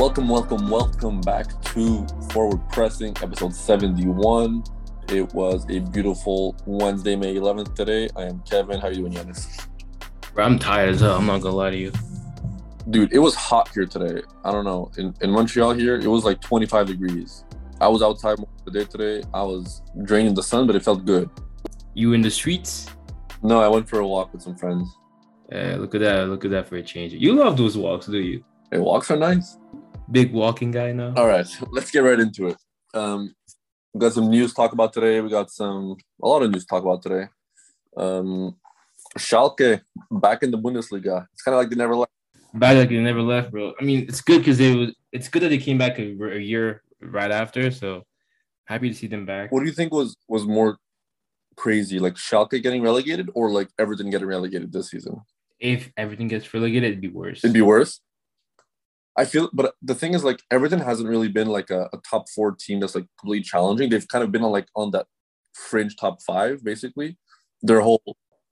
Welcome, welcome, welcome back to Forward Pressing, episode 71. It was a beautiful Wednesday, May 11th today. I am Kevin. How are you doing, Yanis? Bro, I'm tired as hell. I'm not gonna lie to you. Dude, it was hot here today. I don't know. In, in Montreal here, it was like 25 degrees. I was outside most of the day today. I was draining the sun, but it felt good. You in the streets? No, I went for a walk with some friends. Yeah, look at that. Look at that for a change. You love those walks, do you? Hey, walks are nice. Big walking guy now. All right, let's get right into it. Um, we got some news to talk about today. We got some a lot of news to talk about today. Um, Schalke back in the Bundesliga. It's kind of like they never left. Back like they never left, bro. I mean, it's good because they was. It's good that they came back a, a year right after. So happy to see them back. What do you think was was more crazy, like Schalke getting relegated or like Everton getting relegated this season? If everything gets relegated, it'd be worse. It'd be worse. I feel, but the thing is, like Everton hasn't really been like a, a top four team that's like completely challenging. They've kind of been on like on that fringe top five, basically. Their whole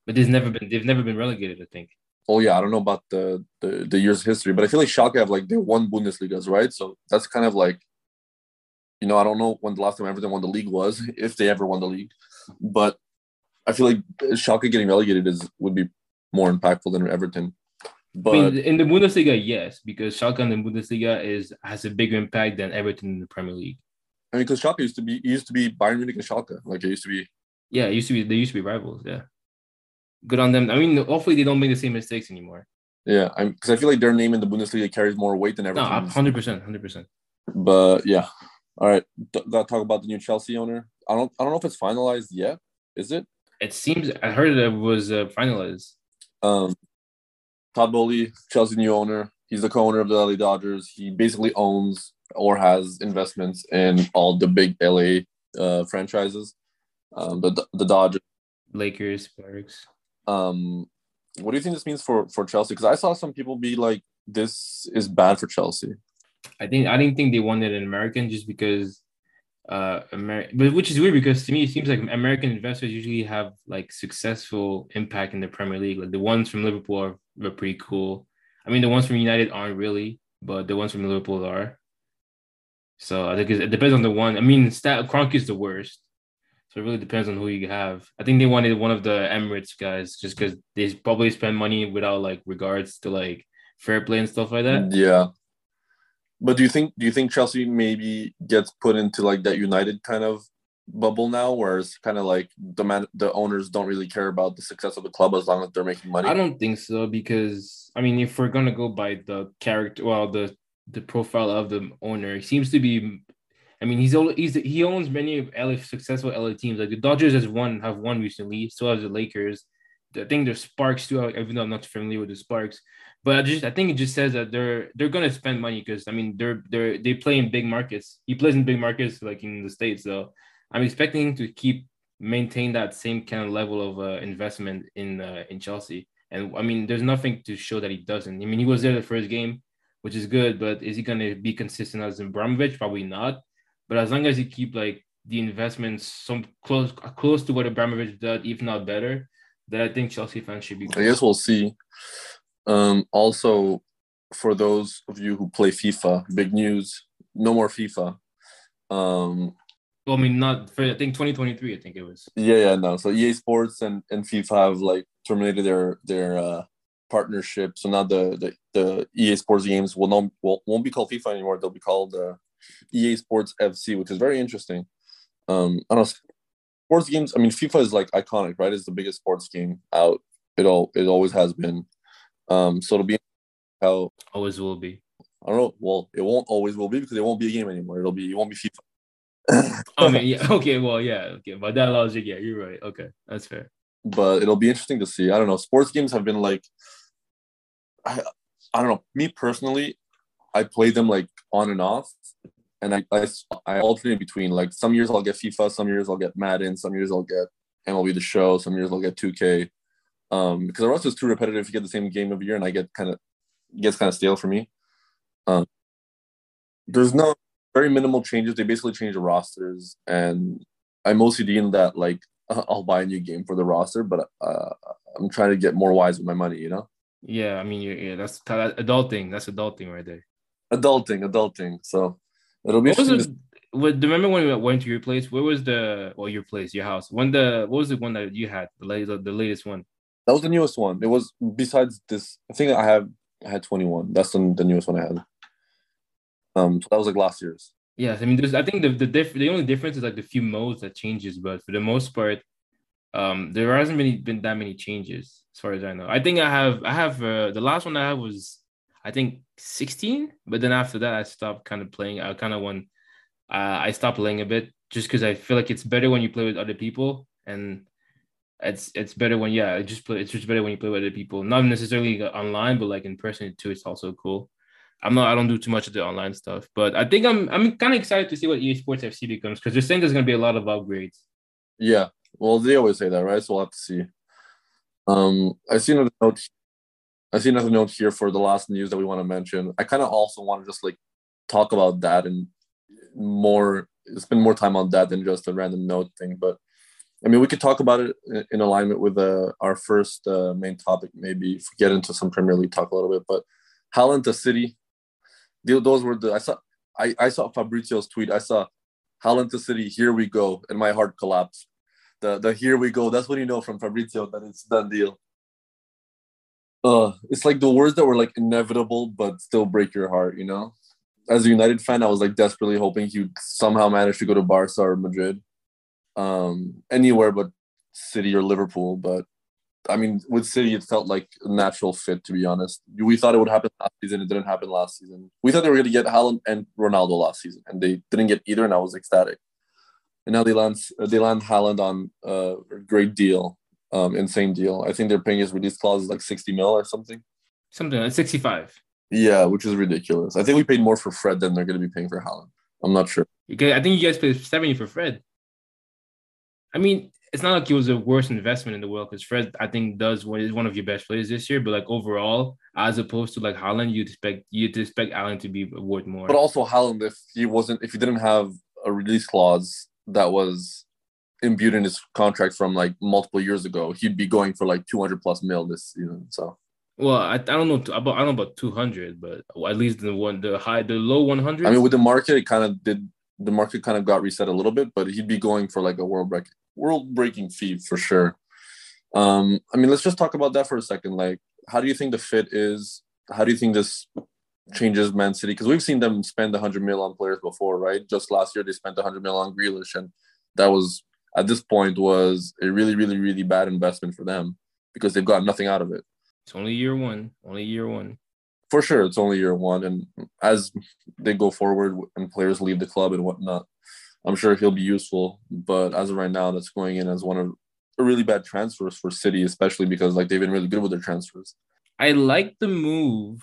but there's never been. They've never been relegated. I think. oh yeah, I don't know about the the, the years history, but I feel like Schalke have like they won Bundesligas, right? So that's kind of like, you know, I don't know when the last time Everton won the league was, if they ever won the league, but I feel like Schalke getting relegated is would be more impactful than Everton. But I mean, in the Bundesliga, yes, because Schalke in the Bundesliga is has a bigger impact than Everton in the Premier League. I mean, because Schalke used to be used to be Bayern Munich and Schalke, like it used to be. Yeah, it used to be. They used to be rivals. Yeah, good on them. I mean, hopefully they don't make the same mistakes anymore. Yeah, I'm because I feel like their name in the Bundesliga carries more weight than No, hundred percent, hundred percent. But yeah, all right. Th- to talk about the new Chelsea owner. I don't. I don't know if it's finalized yet. Is it? It seems I heard it was uh, finalized. Um, Todd Boehly, Chelsea new owner. He's the co-owner of the LA Dodgers. He basically owns or has investments in all the big LA uh, franchises. Um, the the Dodgers. Lakers, Sparks. Um, what do you think this means for for Chelsea? Because I saw some people be like, "This is bad for Chelsea." I think I didn't think they wanted an American just because uh Amer- but which is weird because to me it seems like American investors usually have like successful impact in the Premier League. Like the ones from Liverpool are, are pretty cool. I mean the ones from United aren't really, but the ones from Liverpool are. So I think it depends on the one. I mean, Stan Kroenke is the worst. So it really depends on who you have. I think they wanted one of the Emirates guys just because they probably spend money without like regards to like fair play and stuff like that. Yeah. But do you think do you think Chelsea maybe gets put into like that United kind of bubble now, where it's kind of like the man the owners don't really care about the success of the club as long as they're making money? I don't think so because I mean, if we're gonna go by the character, well, the the profile of the owner, he seems to be. I mean, he's he's he owns many of LA successful LA teams. Like the Dodgers has won have won recently. So has the Lakers. I think the Sparks too. Even though I'm not familiar with the Sparks, but I just I think it just says that they're they're gonna spend money because I mean they're they're they play in big markets. He plays in big markets like in the states. So I'm expecting him to keep maintain that same kind of level of uh, investment in uh, in Chelsea. And I mean, there's nothing to show that he doesn't. I mean, he was there the first game, which is good, but is he going to be consistent as Abramovich? Probably not. But as long as he keep like the investments some close close to what Abramovich did, if not better, then I think Chelsea fans should be. I guess we'll see. Um, also, for those of you who play FIFA, big news: no more FIFA. Um, Well, I mean, not for I think 2023. I think it was. yeah, yeah, no. So EA Sports and, and FIFA have like terminated their their uh, partnership. So now the, the the EA Sports games will not will, won't be called FIFA anymore. They'll be called uh, EA Sports FC, which is very interesting. Um, I don't know. Sports games. I mean, FIFA is like iconic, right? It's the biggest sports game out. It all it always has been. Um, so it'll be how Always will be. I don't know. Well, it won't always will be because it won't be a game anymore. It'll be it won't be FIFA. I mean, yeah. Okay. Well, yeah. Okay. By that logic, yeah, you're right. Okay, that's fair. but it'll be interesting to see. I don't know. Sports games have been like, I, I don't know. Me personally, I play them like on and off, and I, I I alternate between like some years I'll get FIFA, some years I'll get Madden, some years I'll get MLB The Show, some years I'll get 2K. Um, because the rest is too repetitive. You get the same game every year, and I get kind of gets kind of stale for me. Um, there's no very minimal changes. They basically change the rosters, and I'm OCD in that like I'll buy a new game for the roster, but uh, I'm trying to get more wise with my money. You know? Yeah, I mean, yeah, that's adulting. That's adulting right there. adulting, adulting. So it'll be What was interesting. it? to- What, remember when we went to your place? Where was the well your place, your house? When the what was the one that you had? The latest, the latest one. That was the newest one. It was besides this. I think I have I had 21. That's the, the newest one I had. Um, so that was like last year's. Yes, I mean, there's. I think the the diff, the only difference is like the few modes that changes, but for the most part, um, there hasn't been been that many changes as far as I know. I think I have I have uh, the last one I had was I think 16, but then after that I stopped kind of playing. I kind of went. Uh, I stopped playing a bit just because I feel like it's better when you play with other people, and it's it's better when yeah, it just play. It's just better when you play with other people, not necessarily online, but like in person too. It's also cool. I'm not. I don't do too much of the online stuff, but I think I'm. I'm kind of excited to see what EA Sports FC becomes because they're saying there's to be a lot of upgrades. Yeah. Well, they always say that, right? So we'll have to see. Um, I see another note. I see another note here for the last news that we want to mention. I kind of also want to just like talk about that and more spend more time on that than just a random note thing. But I mean, we could talk about it in- alignment with uh, our first uh, main topic. Maybe if we get into some Premier League talk a little bit. But Haaland to City, th- those were the I saw. I, I saw Fabrizio's tweet. I saw Haaland to City. Here we go, and my heart collapsed. The the here we go. That's when you know from Fabrizio that it's done deal. Uh, it's like the words that were like inevitable but still break your heart. You know, as a United fan, I was like desperately hoping he would somehow manage to go to Barca or Madrid, um, anywhere but City or Liverpool. But I mean, with City, it felt like a natural fit. To be honest, we thought it would happen last season. It didn't happen last season. We thought they were going to get Haaland and Ronaldo last season, and they didn't get either, and I was ecstatic. And now they land they land Haaland on a great deal, um, insane deal. I think they're paying his release clause is like sixty mil or something. Something like 65. Yeah, which is ridiculous. I think we paid more for Fred than they're going to be paying for Haaland. I'm not sure. Guys, I think you guys paid 70 for Fred. I mean, it's not like it was the worst investment in the world because Fred, I think, does what is one of your best players this year. But like overall, as opposed to like Haaland, you'd expect you'd expect Haaland to be worth more. But also Haaland, if he wasn't, if he didn't have a release clause that was imbued in his contract from like multiple years ago, he'd be going for like 200 plus mil this season. So well, I, I don't know about I don't know about 200, but at least the one the high the low 100. I mean, with the market, it kind of did. The market kind of got reset a little bit, but he'd be going for like a world break, world breaking fee for sure. Um, I mean, let's just talk about that for a second. Like, how do you think the fit is? How do you think this changes Man City? Because we've seen them spend 100 mil on players before, right? Just last year they spent 100 mil on Grealish, and that was at this point was a really, really, really bad investment for them because they've got nothing out of it. it's only year one, only year one. For sure it's only year one and as they go forward and players leave the club and whatnot i'm sure he'll be useful but as of right now that's going in as one of a really bad transfers for city especially because like they've been really good with their transfers I like the move,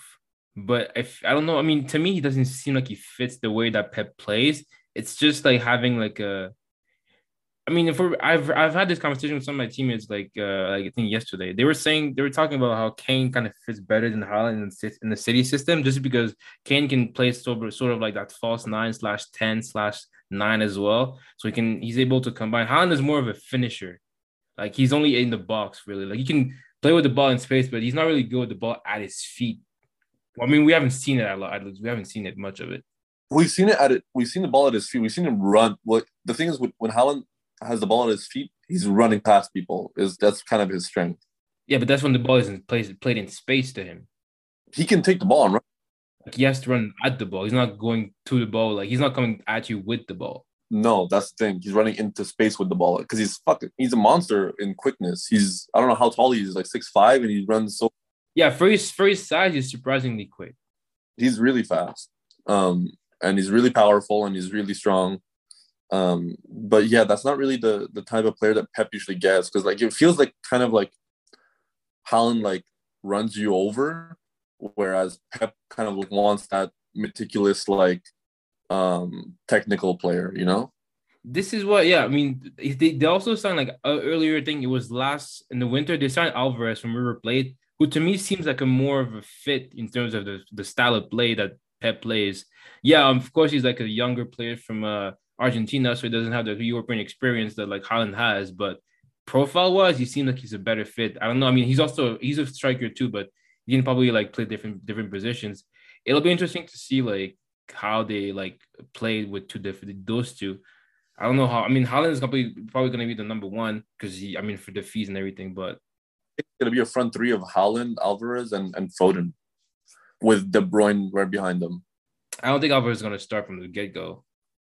but if I don't know, I mean, to me, he doesn't seem like he fits the way that Pep plays. It's just like having like a. I mean, if we're, I've I've had this conversation with some of my teammates, like uh, like I think yesterday, they were saying they were talking about how Kane kind of fits better than Haaland in, the- City system, just because Kane can play sort of sort of like that false nine slash ten slash nine as well, so he can he's able to combine. Haaland is more of a finisher, like he's only in the box really, like he can play with the ball in space, but he's not really good with the ball at his feet. I mean, we haven't seen it a lot. We haven't seen it much of it. we've seen it at it we've seen the ball at his feet we've seen him run what the thing is when when Haaland has the ball at his feet he's running past people is that's kind of his strength Yeah, but that's when the ball isn't played played in space to him. he can take the ball and run Like he has to run at the ball. He's not going to the ball. Like he's not coming at you with the ball. No, that's the thing. He's running into space with the ball because he's fucking. He's a monster in quickness. He's I don't know how tall he is, like six five, and he runs so. Yeah, for his for his size, he's surprisingly quick. He's really fast, um, and he's really powerful, and he's really strong. Um, but yeah, that's not really the the type of player that Pep usually gets because like it feels like kind of like Haaland like runs you over, whereas Pep kind of wants that meticulous like um technical player, you know. This is what, yeah. I mean, they, they also signed like uh, earlier. thing. it was last in the winter. They signed Alvarez from River Plate, who to me seems like a more of a fit in terms of the, the style of play that Pep plays. Yeah, of course he's like a younger player from uh, Argentina, so he doesn't have the European experience that like Haaland has. But profile wise, he seems like he's a better fit. I don't know. I mean, he's also he's a striker too, but he can probably like play different different positions. it'll be interesting to see like how they like play with two different those two. I don't know how. I mean, Haaland is probably probably going to be the number one because he. I mean, for the fees and everything, but it's going to be a front three of Haaland, Alvarez, and and Foden, with De Bruyne right behind them. I don't think Alvarez is going to start from the get go.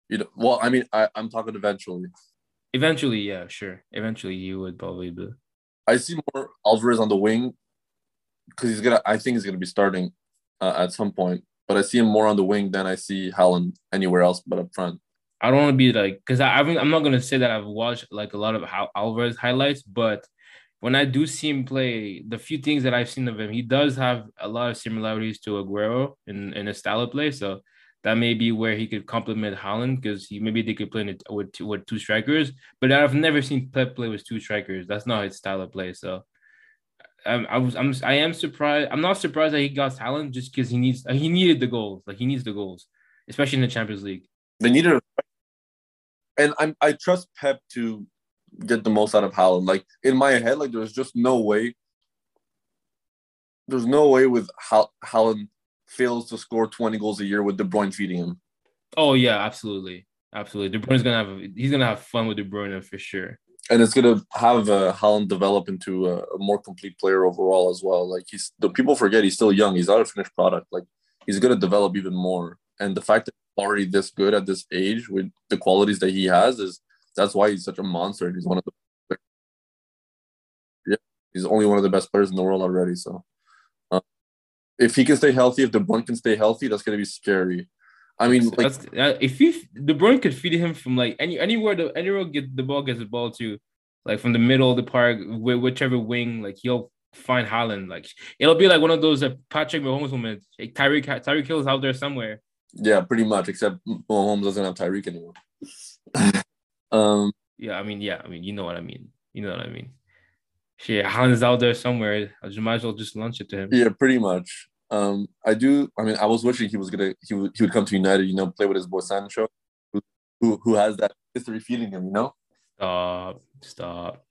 You know, well, I mean, I, I'm talking eventually. Eventually, yeah, sure. Eventually, he would probably be. I see more Alvarez on the wing because he's gonna. I think he's gonna be starting uh, at some point, but I see him more on the wing than I see Haaland anywhere else but up front. I don't want to be like because I I'm not gonna say that I've watched like a lot of Alvarez highlights, but when I do see him play, the few things that I've seen of him, he does have a lot of similarities to Aguero in in a style of play. So that may be where he could complement Haaland because he maybe they could play it with two, with two strikers. But I've never seen Pep play with two strikers. That's not his style of play. So I'm, I was I'm I am surprised. I'm not surprised that he got Haaland just because he needs he needed the goals. Like he needs the goals, especially in the Champions League. They needed, and I'm I trust Pep to get the most out of Haaland. Like in my head, like there's just no way. There's no way with Haaland fails to score 20 goals a year with De Bruyne feeding him. Oh yeah, absolutely, absolutely. De Bruyne's gonna have he's gonna have fun with De Bruyne for sure. And it's gonna have uh, Haaland develop into a, a, more complete player overall as well. Like he's the people forget he's still young. He's not a finished product. Like he's gonna develop even more. And the fact that he's already this good at this age with the qualities that he has is that's why he's such a monster. He's one of the yeah, he's only one of the best players in the world already. So if he can stay healthy, if De Bruyne can stay healthy, that's gonna be scary. I mean, like, uh, if he De Bruyne could feed him from like any anywhere the anywhere get the ball gets the ball to, like from the middle of the park, whichever wing, like he'll find Haaland. Like it'll be like one of those uh, Patrick Mahomes moments. Like Tyreek Tyreek Hill's out there somewhere. Yeah, pretty much. Except Mahomes doesn't have Tyreek anymore. um. Yeah, I mean, yeah, I mean, you know what I mean. You know what I mean. Shit, Haaland's out there somewhere. I just might as well just launch it to him. Yeah, pretty much. Um, I do. I mean, I was wishing he was gonna he would he would come to United. You know, play with his boy Sancho, who who, who has that history feeding him. You know. Stop! Stop!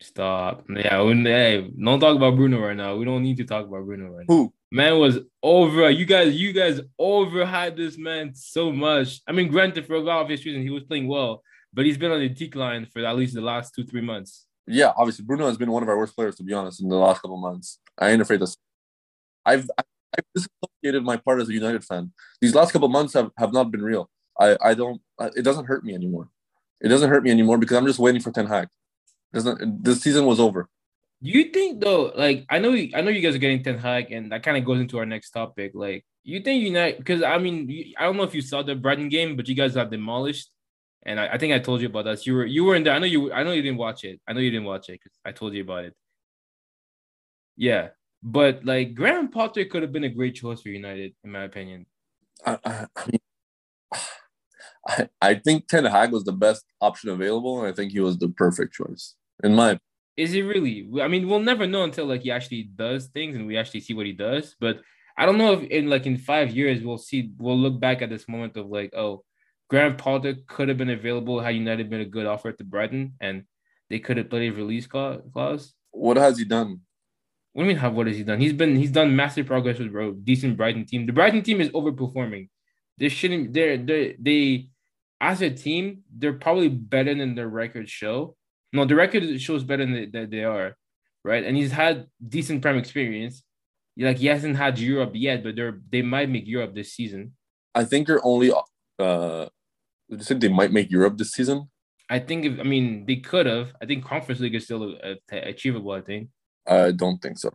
Stop! Yeah, hey, don't talk about Bruno right now. We don't need to talk about Bruno right now. Who? Man was over. You guys, you guys overhyped this man so much. I mean, granted, for a obvious reason, he was playing well, but he's been on the decline for at least the last two, three months. Yeah, obviously, Bruno has been one of our worst players, to be honest, in the last couple months. I ain't afraid to. I've I've disassociated my part as a United fan. These last couple months have, have not been real. I I don't. It doesn't hurt me anymore. It doesn't hurt me anymore because I'm just waiting for Ten Hag. Doesn't this season was over. You think though, like I know, I know you guys are getting Ten Hag, and that kind of goes into our next topic. Like, you think United? Because I mean, I don't know if you saw the Brighton game, but you guys got demolished. And I, I, think I told you about that. You were you were in there. I know you. I know you didn't watch it. I know you didn't watch it because I told you about it. Yeah, but like Graham Potter could have been a great choice for United, in my opinion. I, I, I I, think Ten Hag was the best option available, and I think he was the perfect choice in my. Is he really? I mean, we'll never know until like he actually does things and we actually see what he does. But I don't know if in like in five years we'll see we'll look back at this moment of like, oh, Graham Potter could have been available had United been a good offer to Brighton and they could have played a release clause. What has he done? What do you mean? How what has he done? He's been he's done massive progress with a decent Brighton team. The Brighton team is overperforming. They shouldn't. They're they they as a team they're probably better than their record show. No, the record shows better than they, they are, right? And he's had decent prime experience. Like he hasn't had Europe yet, but they're they might make Europe this season. I think you're only. uh Do you said they might make Europe this season. I think if I mean they could have. I think Conference League is still uh, achievable. I think. I don't think so.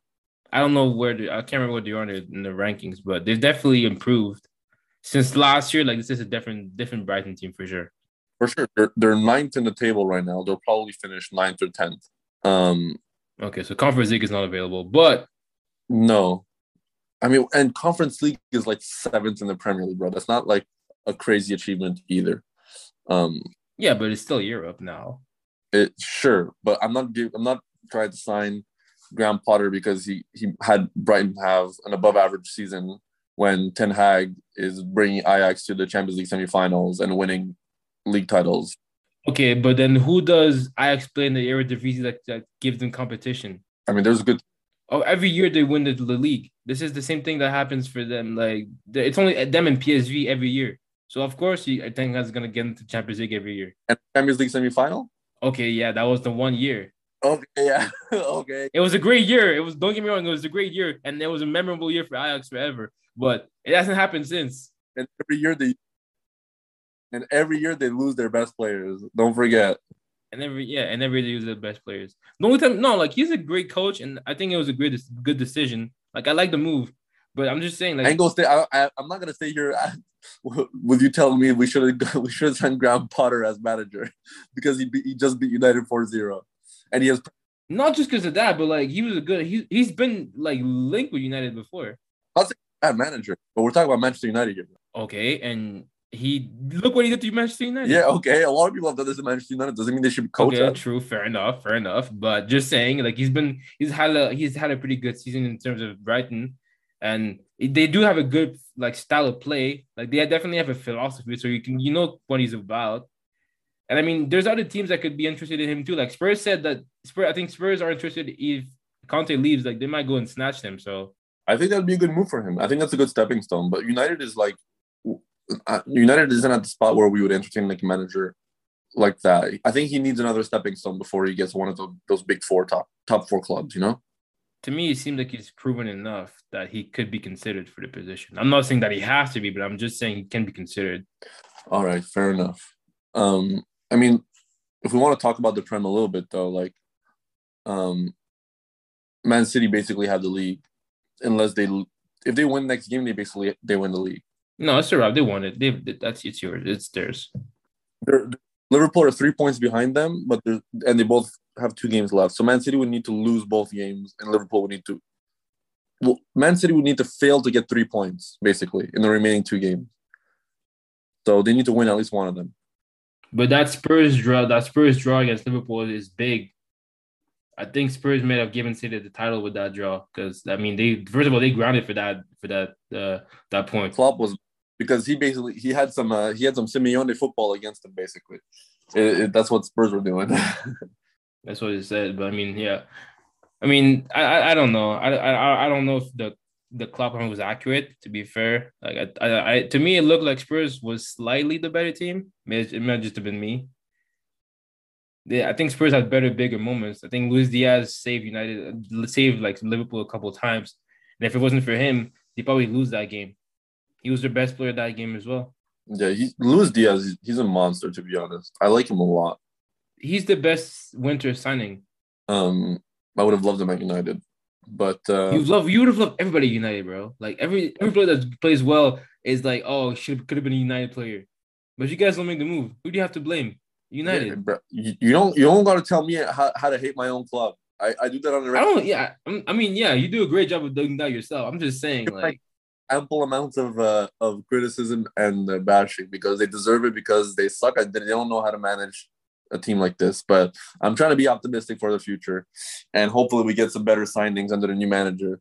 I don't know where the, I can't remember what they are in the rankings, but they've definitely improved since last year. Like this is a different different Brighton team for sure. For sure, they're they're ninth in the table right now. They'll probably finish ninth or tenth. Um. Okay, so Conference League is not available, but no, I mean, and Conference League is like seventh in the Premier League, bro. That's not like a crazy achievement either. Um. Yeah, but it's still Europe now. It sure, but I'm not. I'm not trying to sign Graham Potter because he he had Brighton have an above average season when Ten Hag is bringing Ajax to the Champions League semifinals and winning league titles. Okay, but then who does Ajax play in the Eredivisie that, that gives them competition? I mean, there's a good. Oh, every year they win the, the league. This is the same thing that happens for them. Like it's only them and PSV every year. So of course, he, I think that's gonna get into Champions League every year. And Champions League semifinal. Okay, yeah, that was the one year. Okay, yeah, okay. It was a great year. It was don't get me wrong, it was a great year, and it was a memorable year for Ajax forever. But it hasn't happened since. And every year they, and every year they lose their best players. Don't forget. And every yeah, and every year they lose their best players. The only time, no, like he's a great coach, and I think it was a great, good decision. Like I like the move, but I'm just saying, like, I ain't gonna stay. I, I, I'm not gonna stay here with you telling me we should have we should have signed Graham Potter as manager because he beat, he just beat United 4-0. and he has not just because of that, but like he was a good. He he's been like linked with United before. A bad manager, but we're talking about Manchester United here. Okay, and he look what he did to Manchester United. Yeah, okay. A lot of people have done this to Manchester United. Doesn't mean they should be coached. Okay, true, fair enough, fair enough. But just saying, like he's been he's had a he's had a pretty good season in terms of Brighton, and they do have a good like style of play. Like they definitely have a philosophy, so you can you know what he's about. And I mean, there's other teams that could be interested in him too. Like Spurs said that Spurs, I think Spurs are interested if Conte leaves, like they might go and snatch him. So I think that'd be a good move for him. I think that's a good stepping stone. But United is like uh, United isn't at the spot where we would entertain like a manager like that. I think he needs another stepping stone before he gets one of the, those big four top top four clubs. You know. To me, it seems like he's proven enough that he could be considered for the position. I'm not saying that he has to be, but I'm just saying he can be considered. All right, fair enough. Um, I mean, if we want to talk about the Prem a little bit though, like um Man City basically have the league unless they if they win next game, they basically they win the league. No, it's alright. They won it. They that's it's yours. It's theirs. They're, Liverpool are three points behind them, but they're and they both have two games left. So Man City would need to lose both games, and Liverpool would need to. Well, Man City would need to fail to get three points basically in the remaining two games. So they need to win at least one of them. But that Spurs draw, that Spurs draw against Liverpool is big. I think Spurs may have given City the title with that draw because I mean they first of all they grounded for that for that uh, that point. Klopp was because he basically he had some uh, he had some Simeone football against him basically. It, it, that's what Spurs were doing. that's what he said, but I mean, yeah, I mean, I I, don't know, I, I I don't know if the the Klopp was accurate. To be fair, like I, I, I, to me, it looked like Spurs was slightly the better team. It, it might just have been me. Yeah, I think Spurs had better, bigger moments. I think Luis Diaz saved United, saved like Liverpool a couple times. And if it wasn't for him, they probably lose that game. He was their best player that game as well. Yeah, he Luis Diaz, he's a monster to be honest. I like him a lot. He's the best winter signing. Um, I would have loved him at United. But uh, you love you would have loved everybody United, bro. Like every every player that plays well is like, oh, should could have been a United player. But you guys don't make the move. Who do you have to blame? United. Yeah, bro. You, you don't you don't got to tell me how, how to hate my own club. I, I do that on the. I don't. Yeah, I mean, yeah, you do a great job of doing that yourself. I'm just saying, like, ample amounts of uh, of criticism and uh, bashing because they deserve it because they suck. and They don't know how to manage a team like this. But I'm trying to be optimistic for the future, and hopefully we get some better signings under the new manager.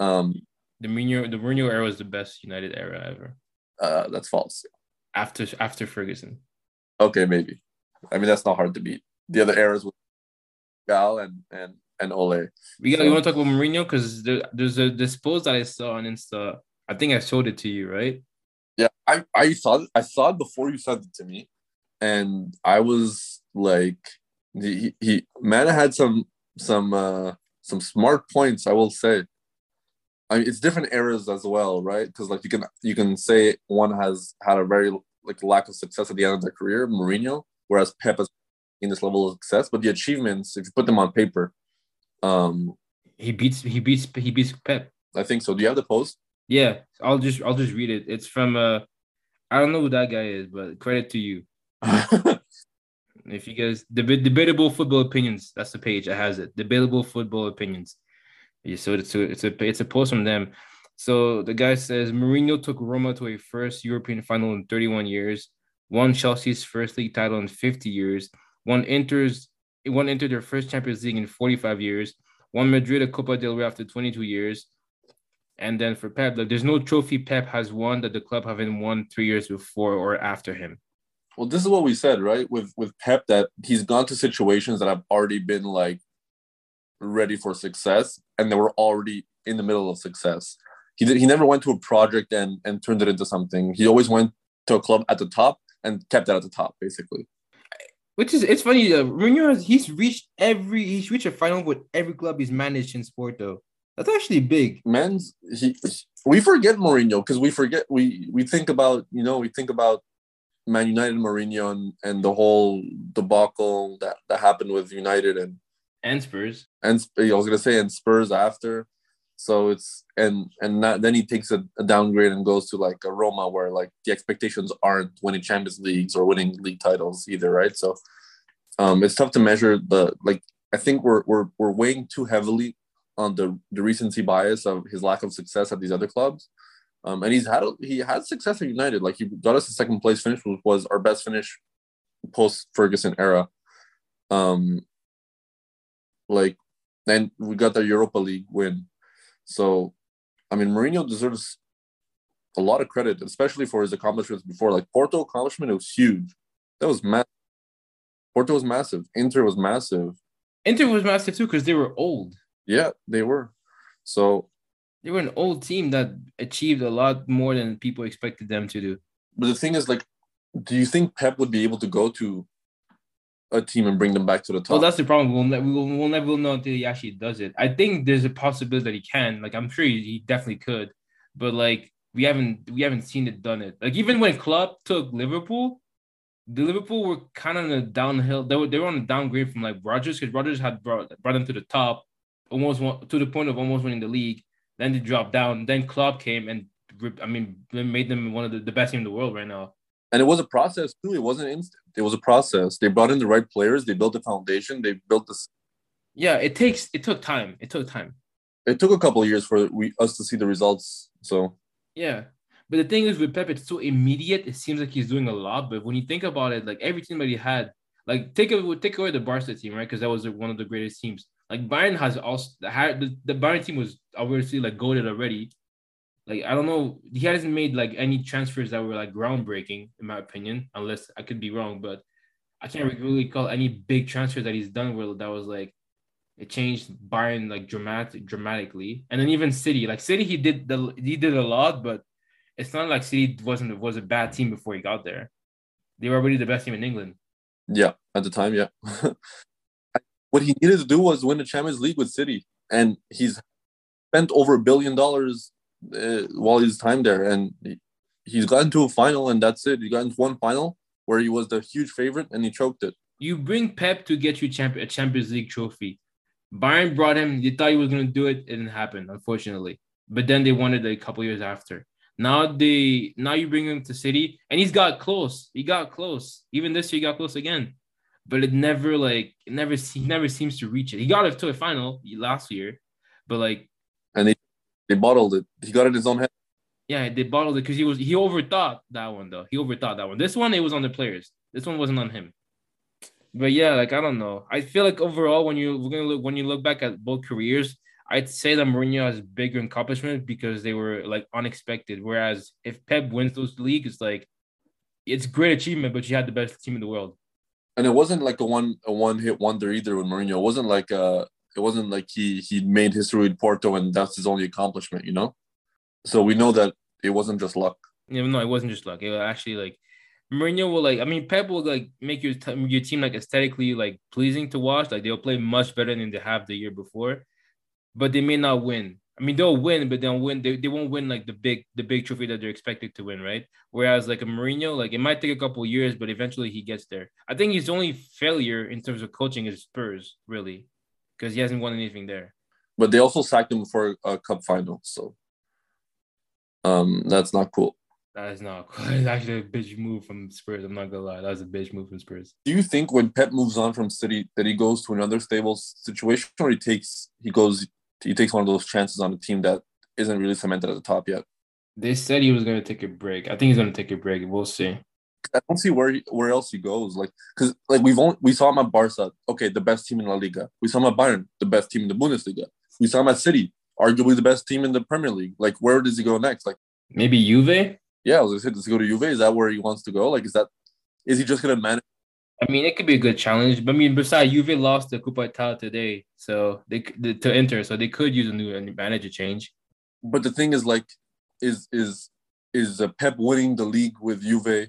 Um, the Mourinho the Mourinho era was the best United era ever. Uh, that's false. After after Ferguson. Okay, maybe. I mean, that's not hard to beat. The other eras with Gaal and and and Ole. We got. So, you want to talk about Mourinho because there, there's a this post that I saw on Insta. I think I showed it to you, right? Yeah, I I saw I saw it before you sent it to me, and I was like he, he Mana had some some uh some smart points, I will say. I mean, it's different eras as well, right? Because like you can you can say one has had a very like lack of success at the end of their career, Mourinho, whereas Pep has in this level of success. But the achievements, if you put them on paper, um, he beats he beats he beats Pep. I think so. Do you have the post? Yeah, I'll just I'll just read it. It's from uh, I don't know who that guy is, but credit to you. If you guys deb- debatable football opinions, that's the page that has it. Debatable football opinions. Yeah, so it's a it's a it's a post from them. So the guy says Mourinho took Roma to a first European final in 31 years, won Chelsea's first league title in 50 years, won Inter's won Inter their first Champions League in 45 years, won Madrid a Copa del Rey after 22 years. And then for Pep, like, there's no trophy Pep has won that the club haven't won three years before or after him. Well, this is what we said, right? With with Pep, that he's gone to situations that have already been like ready for success and they were already in the middle of success. He did, he never went to a project and and turned it into something. He always went to a club at the top and kept it at the top, basically. Which is it's funny. Uh, Mourinho has he's reached every he's reached a final with every club he's managed in sport though. That's actually big. Men's he we forget Mourinho because we forget we we think about you know we think about Man United Mourinho and, and the whole debacle that, that happened with United and and Spurs and I was gonna say and Spurs after. So it's and and not, then he takes a, a, downgrade and goes to like a Roma where like the expectations aren't winning Champions Leagues or winning league titles either, right? So um, it's tough to measure the like. I think we're we're we're weighing too heavily on the the recency bias of his lack of success at these other clubs. Um, and he's had he had success at United. Like he got us a second place finish, which was our best finish post Ferguson era. Um, like, and we got the Europa League win. So, I mean, Mourinho deserves a lot of credit, especially for his accomplishments before. Like Porto accomplishment, it was huge. That was massive. Porto was massive. Inter was massive. Inter was massive too because they were old. Yeah, they were. So they were an old team that achieved a lot more than people expected them to do. But the thing is, like, do you think Pep would be able to go to a team and bring them back to the top? Well, that's the problem. We'll, ne- we'll, we'll never know until he actually does it. I think there's a possibility that he can. Like, I'm sure he, he definitely could. But like, we haven't we haven't seen it done it. Like even when Klopp took Liverpool, the Liverpool were kind of on a downhill. They were they were on a downgrade from like Rodgers because Rodgers had brought brought them to the top, almost to the point of almost winning the league. Then they dropped down. Then Klopp came and I mean made them one of the, the best team in the world right now. And it was a process too. It wasn't instant. It was a process. They brought in the right players. They built the foundation. They built this. Yeah, it takes. It took time. It took time. It took a couple of years for we us to see the results. So. Yeah, but the thing is with Pep, it's so immediate. It seems like he's doing a lot. But when you think about it, like every team that he had, like take away take away the Barca team, right? Because that was one of the greatest teams. Like Bayern has also the the Bayern team was obviously like goaded already. Like I don't know, he hasn't made like any transfers that were like groundbreaking in my opinion, unless I could be wrong, but I can't really call any big transfer that he's done where that was like it changed Bayern like dramatic dramatically. And then even City, like City, he did the he did a lot, but it's not like City wasn't was a bad team before he got there. They were already the best team in England. Yeah, at the time, yeah. what he needed to do was win the Champions League with City, and he's spent over a billion dollars uh, while he's time there, and he's gotten to a final, and that's it. He got into one final where he was the huge favorite, and he choked it. You bring Pep to get you champ- a Champions League trophy. Bayern brought him. They thought he was going to do it. It didn't happen, unfortunately. But then they won it a couple years after. Now they now you bring him to City, and he's got close. He got close. Even this year, he got close again but it never like it never he never seems to reach it. He got it to a final last year, but like and they they bottled it. He got it in his own head. Yeah, they bottled it because he was he overthought that one though. He overthought that one. This one it was on the players. This one wasn't on him. But yeah, like I don't know. I feel like overall when you we're gonna look when you look back at both careers, I'd say that Mourinho has bigger accomplishments because they were like unexpected. Whereas if Pep wins those leagues, it's like it's great achievement, but you had the best team in the world and it wasn't like a one a one hit wonder either with Mourinho. It wasn't like uh it wasn't like he he made history with Porto and that's his only accomplishment, you know. So we know that it wasn't just luck. Yeah, no, it wasn't just luck. It was actually like Mourinho will like. I mean, Pep will like make your t- your team like aesthetically like pleasing to watch. Like they'll play much better than they have the year before, but they may not win. I mean, they'll win, but they'll win. They, they won't win like the big the big trophy that they're expected to win, right? Whereas like a Mourinho, like it might take a couple years, but eventually he gets there. I think his only failure in terms of coaching is Spurs, really, because he hasn't won anything there. But they also sacked him for a cup final, so um, that's not cool. That is not cool. It's actually a bitch move from Spurs. I'm not gonna lie, that was a bitch move from Spurs. Do you think when Pep moves on from City that he goes to another stable situation, or he takes he goes he takes one of those chances on a team that isn't really cemented at the top yet. They said he was going to take a break. I think he's going to take a break. We'll see. I don't see where where else he goes. Like, because like we've only, we saw him at Barca, okay, the best team in La Liga. We saw him at Bayern, the best team in the Bundesliga. We saw him at City, arguably the best team in the Premier League. Like, where does he go next? Like, maybe Juve. Yeah, I was gonna say, does he go to Juve? Is that where he wants to go? Like, is that is he just gonna manage? I mean, it could be a good challenge. But I mean, besides, Juve lost the Coppa Italia today, so they to Inter, so they could use a new manager change. But the thing is, like, is is is Pep winning the league with Juve?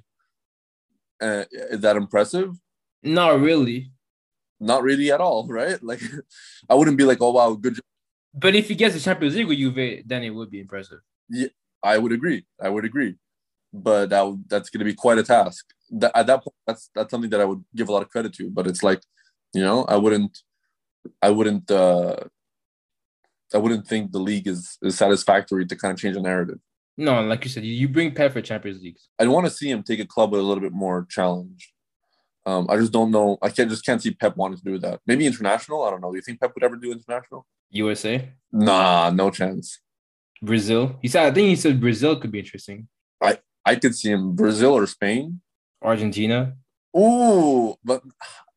Uh, is that impressive? Not really. Not really at all, right? Like, I wouldn't be like, oh wow, good. But if he gets the Champions League with Juve, then it would be impressive. Yeah, I would agree. I would agree. But that that's going to be quite a task. That, at that point, that's that's something that I would give a lot of credit to. But it's like, you know, I wouldn't, I wouldn't, uh I wouldn't think the league is, is satisfactory to kind of change the narrative. No, like you said, you bring Pep for Champions Leagues. I want to see him take a club with a little bit more challenge. Um, I just don't know. I can't just can't see Pep wanting to do that. Maybe international. I don't know. Do you think Pep would ever do international? USA? Nah, no chance. Brazil. He said. I think he said Brazil could be interesting. I I could see him Brazil or Spain. Argentina. Ooh, but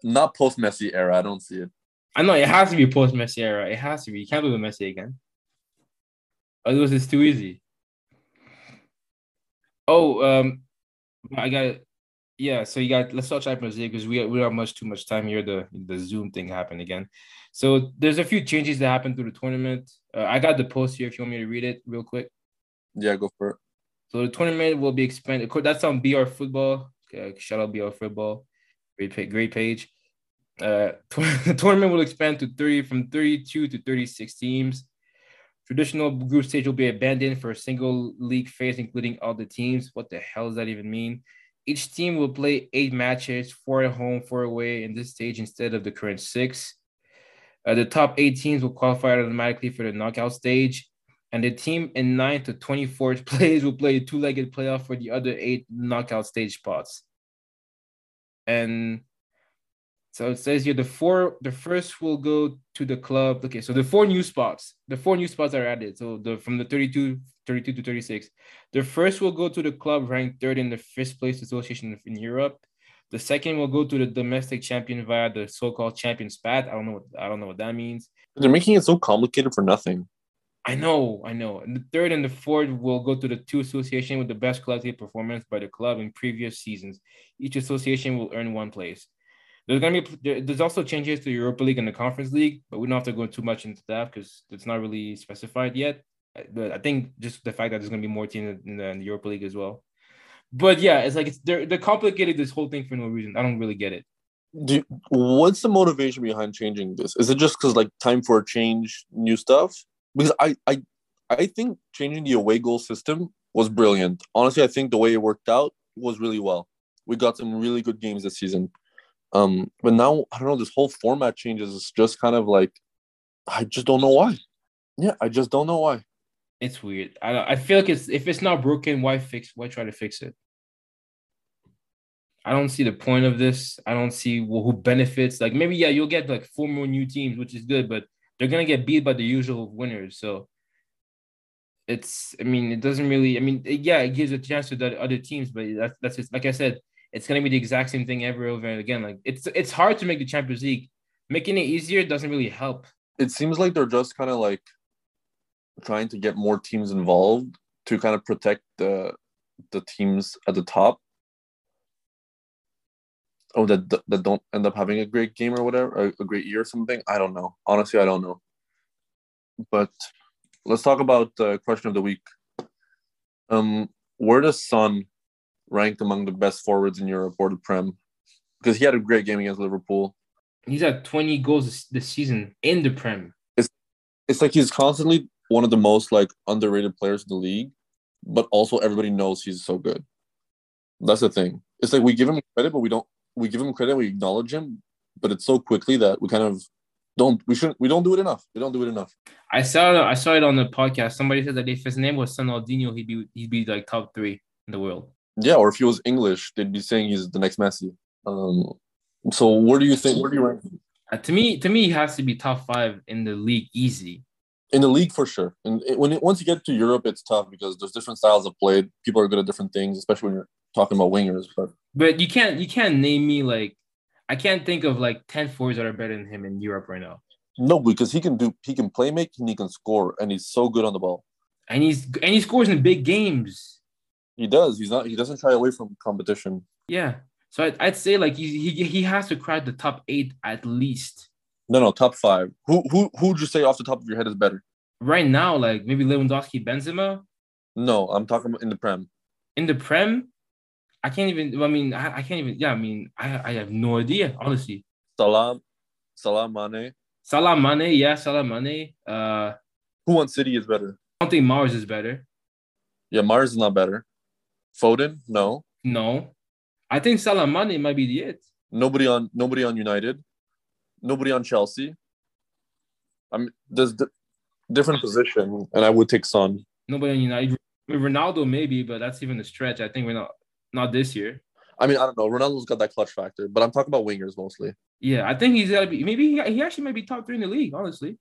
not post Messi era. I don't see it. I know it has to be post Messi era. It has to be. You can't do the Messi again. Otherwise, it's too easy. Oh, um, I got yeah. So you got let's talk Champions League because we we don't have much too much time here. The the Zoom thing happened again. So there's a few changes that happened through the tournament. Uh, I got the post here if you want me to read it real quick. Yeah, go for it. So the tournament will be expanded. That's on BR Football. Okay, shout out BR Football. Great, great page. Uh, the tournament will expand to 30 from 32 to 36 teams. Traditional group stage will be abandoned for a single league phase, including all the teams. What the hell does that even mean? Each team will play eight matches, four at home, four away in this stage instead of the current six. Uh, the top eight teams will qualify automatically for the knockout stage, and the team in 9 to 24th place will play a two legged playoff for the other eight knockout stage spots. And so it says here the four, the first will go to the club. Okay, so the four new spots, the four new spots are added. So the from the 32, 32 to 36. The first will go to the club ranked third in the fifth place association in Europe. The second will go to the domestic champion via the so-called champions path. I don't know what I don't know what that means. They're making it so complicated for nothing. I know, I know. The third and the fourth will go to the two association with the best collective performance by the club in previous seasons. Each association will earn one place. There's gonna be there's also changes to the Europa League and the Conference League, but we don't have to go too much into that because it's not really specified yet. But I think just the fact that there's gonna be more teams in the, Europa League as well. But yeah, it's like it's they're they're complicated this whole thing for no reason. I don't really get it. Do what's the motivation behind changing this? Is it just because like time for a change, new stuff? Because I I I think changing the away goal system was brilliant. Honestly, I think the way it worked out was really well. We got some really good games this season. Um, but now I don't know. This whole format changes. It's just kind of like I just don't know why. Yeah, I just don't know why. It's weird. I I feel like it's if it's not broken, why fix? Why try to fix it? I don't see the point of this. I don't see who benefits. Like maybe yeah, you'll get like four more new teams, which is good, but they're gonna get beat by the usual winners. So it's. I mean, it doesn't really. I mean, yeah, it gives a chance to the other teams, but that's that's like I said it's to be the exact same thing ever over and again. Like it's it's hard to make the Champions League. Making it easier doesn't really help. It seems like they're just kind of like trying to get more teams involved to kind of protect the the teams at the top. Oh, that that don't end up having a great game or whatever, a, a great year or something. I don't know. Honestly, I don't know. But let's talk about the question of the week. Um, where does Son ranked among the best forwards in Europe or the Prem because he had a great game against Liverpool. He's had 20 goals this season in the Prem. It's it's like he's constantly one of the most like underrated players in the league, but also everybody knows he's so good. That's the thing. It's like we give him credit, but we don't. We give him credit, we acknowledge him, but it's so quickly that we kind of don't. We shouldn't. We don't do it enough. We don't do it enough. I saw. I saw it on the podcast. Somebody said that if his name was Sonaldinho, he'd be he'd be like top three in the world. Yeah, or if he was English, they'd be saying he's the next Messi. Um, so where do you think? Where do you rank? Him? Uh, to me, to me, he has to be top five in the league, easy. In the league, for sure. And when it, once you get to Europe, it's tough because there's different styles of play. People are good at different things, especially when you're talking about wingers. But but you can't you can't name me like I can't think of like ten fours that are better than him in Europe right now. No, because he can do he can play make and he can score, and he's so good on the ball. And he's and he scores in big games. He does. He's not. He doesn't shy away from competition. Yeah, So I'd, I'd say like he, he he has to crack the top eight at least. No, no, top five. Who who who would you say off the top of your head is better? Right now, like maybe Lewandowski, Benzema No, I'm talking about in the Prem. in the Prem. I can't even. I mean, I, I can't even. Yeah, I mean, I I have no idea honestly. Salah, Salah Mane. Salah Mane, yeah, Salah Mane. Uh, Who on City is better? I don't think Mahrez is better. Yeah, Mahrez is not better. Foden, no. No, I think Salah Mane might be the it. Nobody on nobody on United. Nobody on Chelsea. I mean, there's di- different position, and I would take Son. Nobody on United. Ronaldo maybe, but that's even a stretch. I think we're not not this year. I mean, I don't know. Ronaldo's got that clutch factor, but I'm talking about wingers mostly. Yeah, I think he's gotta be. Maybe he, he actually might be top three in the league. Honestly,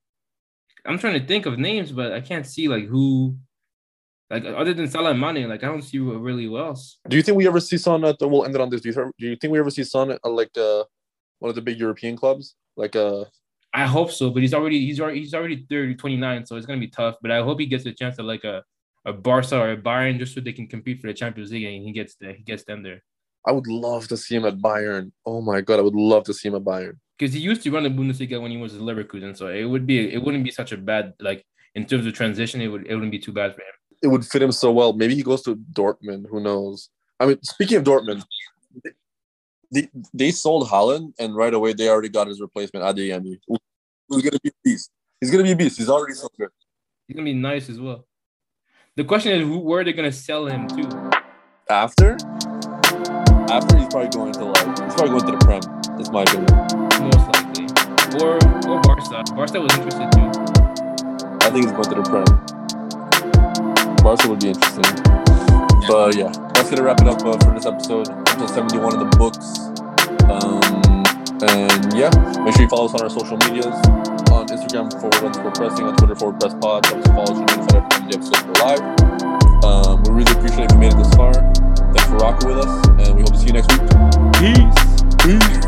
I'm trying to think of names, but I can't see like who, like other than Salah and Mane. Like I don't see really who else. Do you think we ever see Son at the? We'll end it on this. Do you, do you think we ever see Son at like uh, one of the big European clubs, like uh, I hope so, but he's already he's already he's already 30, 29, so it's gonna be tough. But I hope he gets a chance at like a a Barca or a Bayern just so they can compete for the Champions League and he gets there. He gets them there I would love to see him at Bayern. Oh my god, I would love to see him at Bayern. because he used to run the Bundesliga when he was at Leverkusen, so it would be it wouldn't be such a bad like in terms of transition. It would it wouldn't be too bad for him. It would fit him so well. Maybe he goes to Dortmund. Who knows? I mean, speaking of Dortmund, they they sold Haaland, and right away they already got his replacement, Adeyemi. Who's gonna be a beast? He's gonna be a beast. He's already so good. He's gonna be nice as well. The question is, who where are they gonna sell him to? After, after he's probably going to like he's probably going to the Prem. That's my opinion. Most likely, or or Barca. Barca was interested too. I think he's going to the Prem. Barca would be interesting. But yeah, that's gonna wrap it up uh, for this episode. Episode 71 of the books. Um, and yeah, make sure you follow us on our social medias. On Instagram, forward underscore pressing, on Twitter, forward press pod. Follow us to notified every the episodes go live. Um, we really appreciate if you made it this far. Thanks for rocking with us, and we hope to see you next week. Peace. Peace.